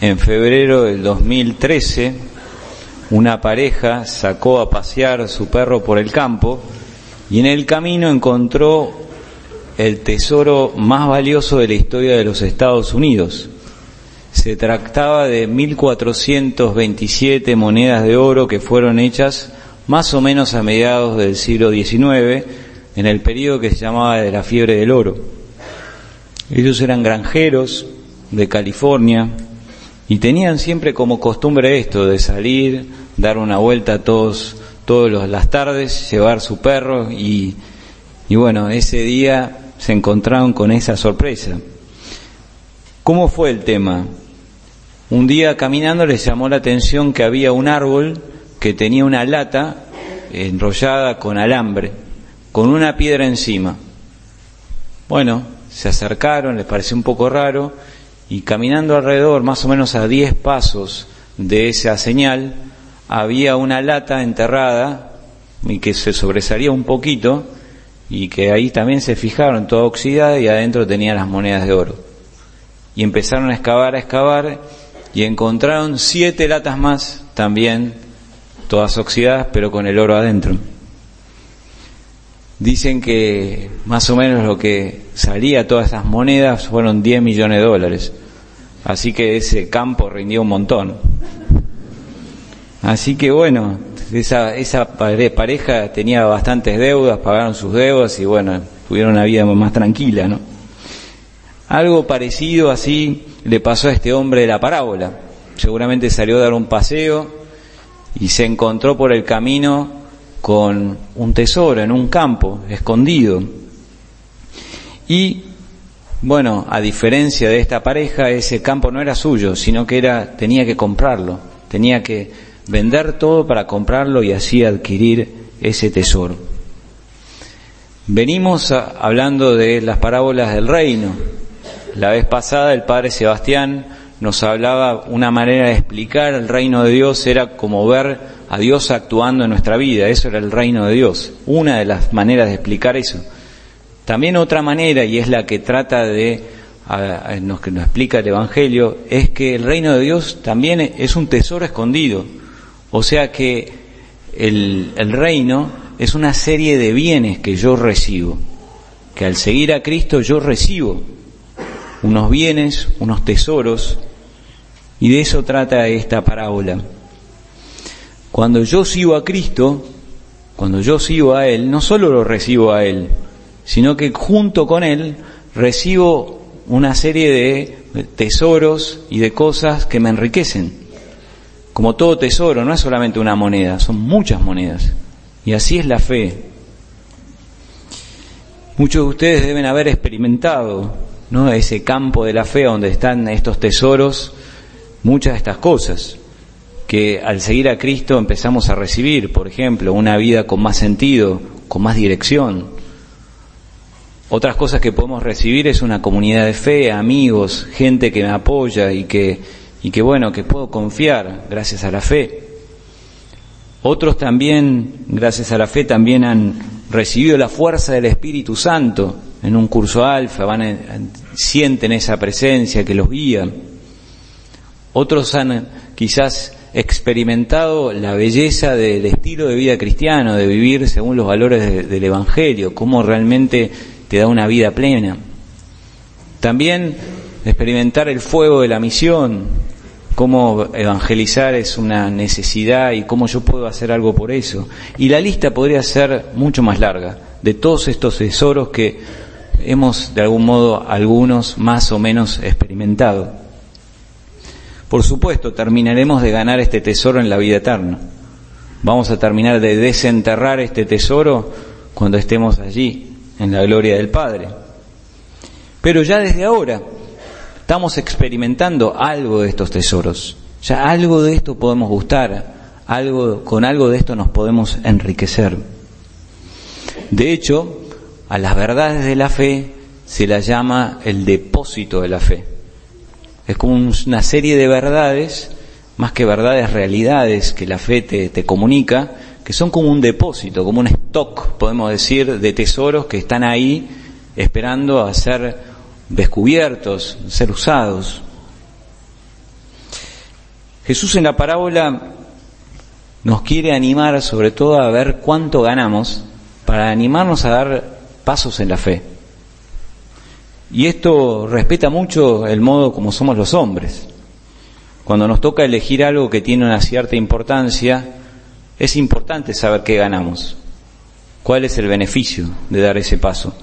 en febrero del 2013, una pareja sacó a pasear su perro por el campo y en el camino encontró el tesoro más valioso de la historia de los Estados Unidos. Se trataba de 1427 monedas de oro que fueron hechas más o menos a mediados del siglo XIX, en el periodo que se llamaba de la fiebre del oro. Ellos eran granjeros de California y tenían siempre como costumbre esto de salir, dar una vuelta todos todas las tardes, llevar su perro y, y bueno, ese día se encontraron con esa sorpresa. ¿Cómo fue el tema? Un día caminando les llamó la atención que había un árbol que tenía una lata enrollada con alambre, con una piedra encima. Bueno, se acercaron, les pareció un poco raro, y caminando alrededor, más o menos a 10 pasos de esa señal, había una lata enterrada y que se sobresalía un poquito y que ahí también se fijaron toda oxidada y adentro tenía las monedas de oro. Y empezaron a excavar, a excavar y encontraron siete latas más también, todas oxidadas pero con el oro adentro. Dicen que más o menos lo que salía todas esas monedas fueron 10 millones de dólares. Así que ese campo rindió un montón. Así que bueno, esa, esa pareja tenía bastantes deudas, pagaron sus deudas y bueno, tuvieron una vida más tranquila, ¿no? Algo parecido así le pasó a este hombre de la parábola. Seguramente salió a dar un paseo y se encontró por el camino con un tesoro en un campo escondido. Y bueno, a diferencia de esta pareja, ese campo no era suyo, sino que era tenía que comprarlo, tenía que vender todo para comprarlo y así adquirir ese tesoro. Venimos hablando de las parábolas del reino. La vez pasada el padre Sebastián nos hablaba una manera de explicar el reino de Dios era como ver a Dios actuando en nuestra vida. Eso era el reino de Dios. Una de las maneras de explicar eso. También otra manera, y es la que trata de, nos, que nos explica el Evangelio, es que el reino de Dios también es un tesoro escondido o sea que el, el reino es una serie de bienes que yo recibo, que al seguir a Cristo yo recibo unos bienes, unos tesoros, y de eso trata esta parábola. Cuando yo sigo a Cristo, cuando yo sigo a Él, no solo lo recibo a Él, sino que junto con Él recibo una serie de tesoros y de cosas que me enriquecen como todo tesoro, no es solamente una moneda, son muchas monedas. Y así es la fe. Muchos de ustedes deben haber experimentado ¿no? ese campo de la fe donde están estos tesoros, muchas de estas cosas que al seguir a Cristo empezamos a recibir, por ejemplo, una vida con más sentido, con más dirección. Otras cosas que podemos recibir es una comunidad de fe, amigos, gente que me apoya y que y que bueno, que puedo confiar gracias a la fe. Otros también, gracias a la fe, también han recibido la fuerza del Espíritu Santo en un curso alfa, van sienten esa presencia que los guía. Otros han quizás experimentado la belleza del estilo de vida cristiano, de vivir según los valores del Evangelio, cómo realmente te da una vida plena. También experimentar el fuego de la misión, cómo evangelizar es una necesidad y cómo yo puedo hacer algo por eso. Y la lista podría ser mucho más larga de todos estos tesoros que hemos de algún modo algunos más o menos experimentado. Por supuesto, terminaremos de ganar este tesoro en la vida eterna. Vamos a terminar de desenterrar este tesoro cuando estemos allí, en la gloria del Padre. Pero ya desde ahora, estamos experimentando algo de estos tesoros. Ya algo de esto podemos gustar, algo, con algo de esto nos podemos enriquecer. De hecho, a las verdades de la fe se las llama el depósito de la fe. Es como una serie de verdades, más que verdades, realidades que la fe te, comunica, que son como un depósito, como un stock, podemos decir, de tesoros que están ahí esperando a ser descubiertos, ser usados. Jesús en la parábola nos quiere animar sobre todo a ver cuánto ganamos para animarnos a dar pasos en la fe. Y esto respeta mucho el modo como somos los hombres. Cuando nos toca elegir algo que tiene una cierta importancia, es importante saber qué ganamos, cuál es el beneficio de dar ese paso.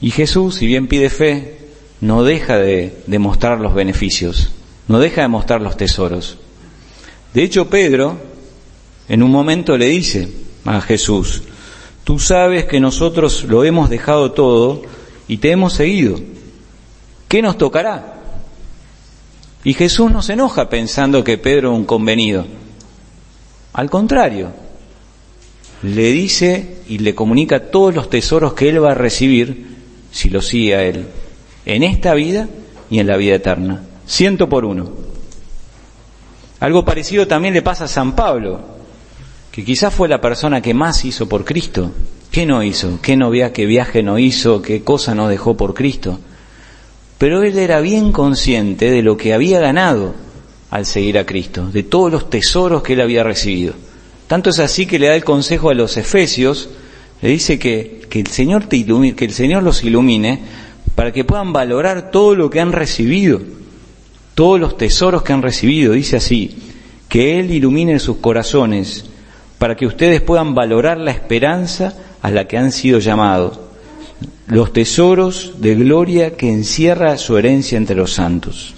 Y Jesús, si bien pide fe, no deja de demostrar los beneficios, no deja de mostrar los tesoros. De hecho, Pedro, en un momento le dice a Jesús, tú sabes que nosotros lo hemos dejado todo y te hemos seguido. ¿Qué nos tocará? Y Jesús no se enoja pensando que Pedro es un convenido. Al contrario, le dice y le comunica todos los tesoros que él va a recibir si lo sigue a él, en esta vida y en la vida eterna. Ciento por uno. Algo parecido también le pasa a San Pablo, que quizás fue la persona que más hizo por Cristo. ¿Qué no hizo? ¿Qué novia, qué viaje no hizo? ¿Qué cosa no dejó por Cristo? Pero él era bien consciente de lo que había ganado al seguir a Cristo, de todos los tesoros que él había recibido. Tanto es así que le da el consejo a los efesios, le dice que, que el Señor te ilumine, que el Señor los ilumine para que puedan valorar todo lo que han recibido, todos los tesoros que han recibido. Dice así, que Él ilumine sus corazones para que ustedes puedan valorar la esperanza a la que han sido llamados los tesoros de gloria que encierra su herencia entre los santos.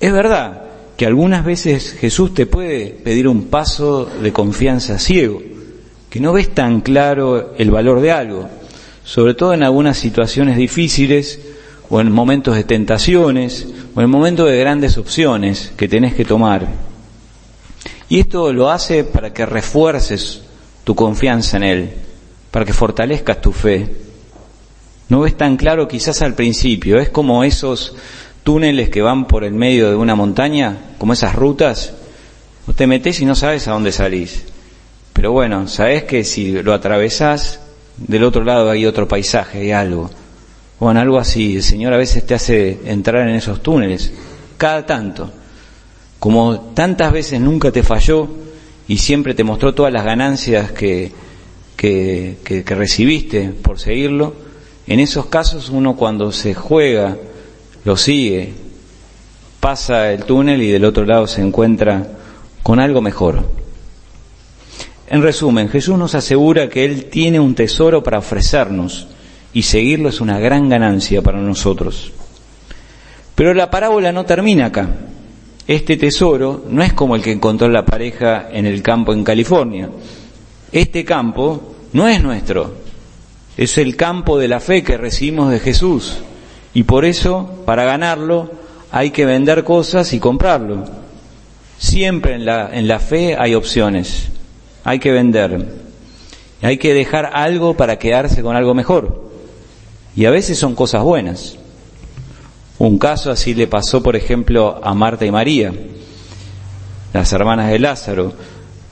Es verdad que algunas veces Jesús te puede pedir un paso de confianza ciego, que no ves tan claro el valor de algo, sobre todo en algunas situaciones difíciles o en momentos de tentaciones o en momentos de grandes opciones que tenés que tomar. Y esto lo hace para que refuerces tu confianza en Él, para que fortalezcas tu fe. No ves tan claro quizás al principio, es como esos túneles que van por el medio de una montaña, como esas rutas, vos te metés y no sabes a dónde salís. Pero bueno, sabes que si lo atravesás, del otro lado hay otro paisaje, hay algo. Bueno, algo así, el Señor a veces te hace entrar en esos túneles, cada tanto. Como tantas veces nunca te falló y siempre te mostró todas las ganancias que, que, que, recibiste por seguirlo, en esos casos uno cuando se juega, lo sigue, pasa el túnel y del otro lado se encuentra con algo mejor. En resumen, Jesús nos asegura que Él tiene un tesoro para ofrecernos y seguirlo es una gran ganancia para nosotros. Pero la parábola no termina acá. Este tesoro no es como el que encontró la pareja en el campo en California, este campo no es nuestro, es el campo de la fe que recibimos de Jesús. Y por eso, para ganarlo, hay que vender cosas y comprarlo. Siempre en la, en la fe hay opciones. Hay que vender. Hay que dejar algo para quedarse con algo mejor. Y a veces son cosas buenas. Un caso así le pasó, por ejemplo, a Marta y María, las hermanas de Lázaro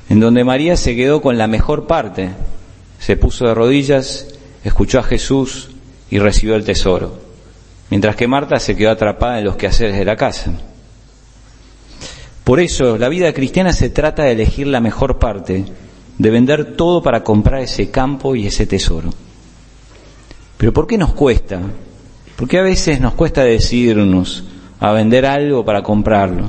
en donde María se quedó con la mejor parte, se puso de rodillas, escuchó a Jesús y recibió el tesoro, mientras que Marta se quedó atrapada en los quehaceres de la casa. Por eso la vida cristiana se trata de elegir la mejor parte, de vender todo para comprar ese campo y ese tesoro. Pero ¿por qué nos cuesta? ¿Por qué a veces nos cuesta decidirnos a vender algo para comprarlo?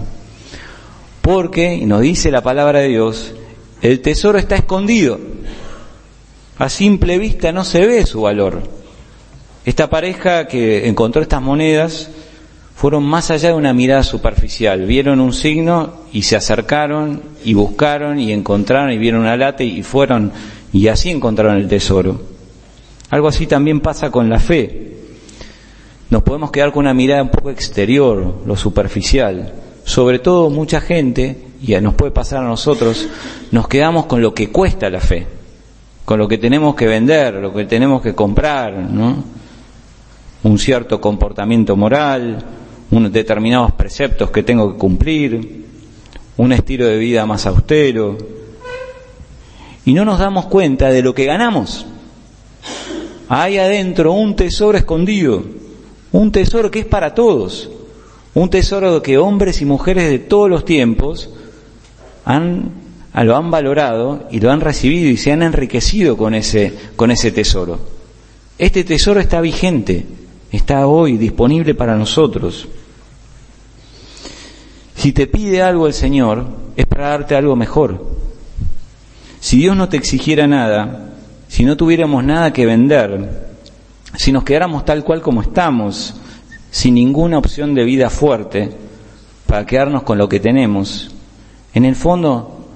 Porque, y nos dice la palabra de Dios, el tesoro está escondido. A simple vista no se ve su valor. Esta pareja que encontró estas monedas fueron más allá de una mirada superficial. Vieron un signo y se acercaron y buscaron y encontraron y vieron una lata y fueron y así encontraron el tesoro. Algo así también pasa con la fe. Nos podemos quedar con una mirada un poco exterior, lo superficial. Sobre todo mucha gente y nos puede pasar a nosotros, nos quedamos con lo que cuesta la fe, con lo que tenemos que vender, lo que tenemos que comprar, ¿no? Un cierto comportamiento moral, unos determinados preceptos que tengo que cumplir, un estilo de vida más austero. Y no nos damos cuenta de lo que ganamos. Hay adentro un tesoro escondido, un tesoro que es para todos, Un tesoro que hombres y mujeres de todos los tiempos han, lo han valorado y lo han recibido y se han enriquecido con ese, con ese tesoro. Este tesoro está vigente, está hoy disponible para nosotros. Si te pide algo el Señor, es para darte algo mejor. Si Dios no te exigiera nada, si no tuviéramos nada que vender, si nos quedáramos tal cual como estamos, sin ninguna opción de vida fuerte para quedarnos con lo que tenemos, en el fondo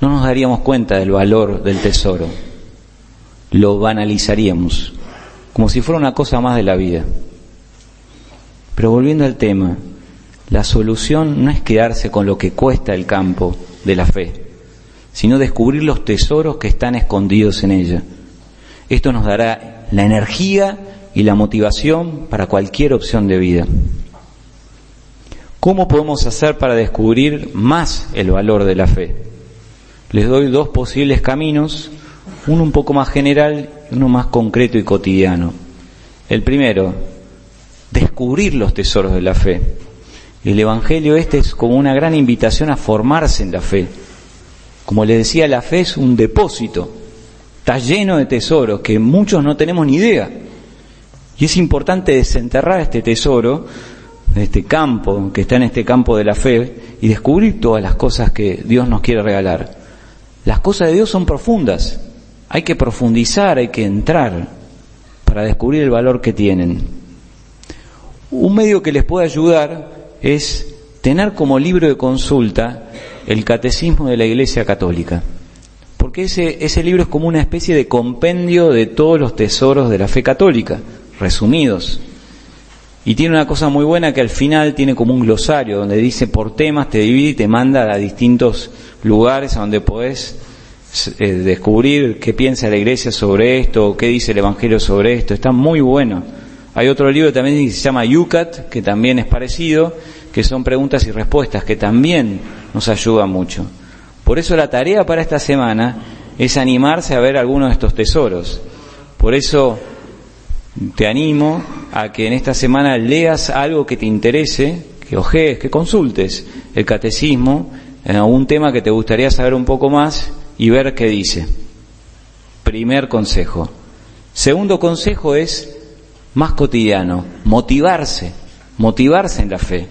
no nos daríamos cuenta del valor del tesoro. Lo banalizaríamos, como si fuera una cosa más de la vida. Pero volviendo al tema, la solución no es quedarse con lo que cuesta el campo de la fe, sino descubrir los tesoros que están escondidos en ella. Esto nos dará la energía y la motivación para cualquier opción de vida. ¿Cómo podemos hacer para descubrir más el valor de la fe? Les doy dos posibles caminos, uno un poco más general y uno más concreto y cotidiano. El primero, descubrir los tesoros de la fe. El Evangelio este es como una gran invitación a formarse en la fe. Como les decía, la fe es un depósito, está lleno de tesoros que muchos no tenemos ni idea. Y es importante desenterrar este tesoro, este campo, que está en este campo de la fe, y descubrir todas las cosas que Dios nos quiere regalar. Las cosas de Dios son profundas, hay que profundizar, hay que entrar para descubrir el valor que tienen. Un medio que les puede ayudar es tener como libro de consulta el Catecismo de la Iglesia Católica. Ese, ese libro es como una especie de compendio de todos los tesoros de la fe católica resumidos. Y tiene una cosa muy buena que al final tiene como un glosario donde dice por temas, te divide y te manda a distintos lugares a donde podés eh, descubrir qué piensa la iglesia sobre esto, qué dice el Evangelio sobre esto. Está muy bueno. Hay otro libro también que se llama Yucat, que también es parecido, que son preguntas y respuestas, que también nos ayuda mucho. Por eso la tarea para esta semana es animarse a ver algunos de estos tesoros. Por eso te animo a que en esta semana leas algo que te interese, que ojees, que consultes el catecismo en algún tema que te gustaría saber un poco más y ver qué dice. Primer consejo. Segundo consejo es más cotidiano, motivarse, motivarse en la fe.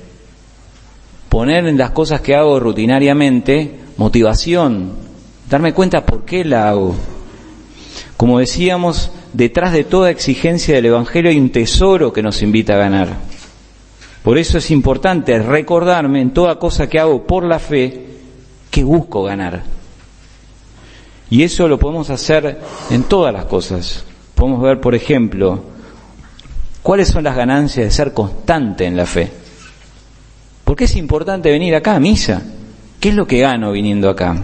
Poner en las cosas que hago rutinariamente motivación, darme cuenta por qué la hago. Como decíamos, detrás de toda exigencia del Evangelio hay un tesoro que nos invita a ganar. Por eso es importante recordarme en toda cosa que hago por la fe que busco ganar. Y eso lo podemos hacer en todas las cosas. Podemos ver, por ejemplo, cuáles son las ganancias de ser constante en la fe. ¿Por qué es importante venir acá a misa? ¿Qué es lo que gano viniendo acá?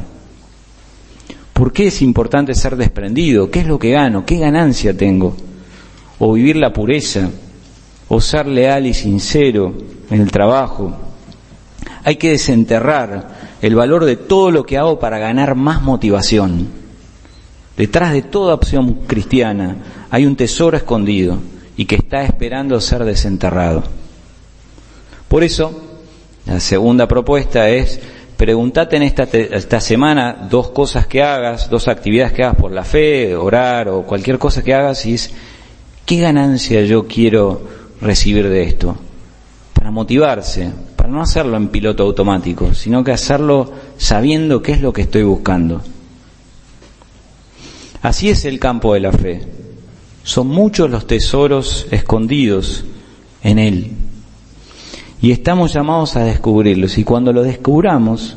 ¿Por qué es importante ser desprendido? ¿Qué es lo que gano? ¿Qué ganancia tengo? O vivir la pureza, o ser leal y sincero en el trabajo. Hay que desenterrar el valor de todo lo que hago para ganar más motivación. Detrás de toda opción cristiana hay un tesoro escondido y que está esperando ser desenterrado. Por eso, la segunda propuesta es Pregúntate en esta, esta semana dos cosas que hagas, dos actividades que hagas por la fe, orar o cualquier cosa que hagas y es, ¿qué ganancia yo quiero recibir de esto? Para motivarse, para no hacerlo en piloto automático, sino que hacerlo sabiendo qué es lo que estoy buscando. Así es el campo de la fe. Son muchos los tesoros escondidos en él y estamos llamados a descubrirlos y cuando lo descubramos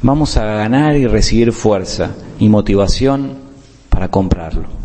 vamos a ganar y recibir fuerza y motivación para comprarlo.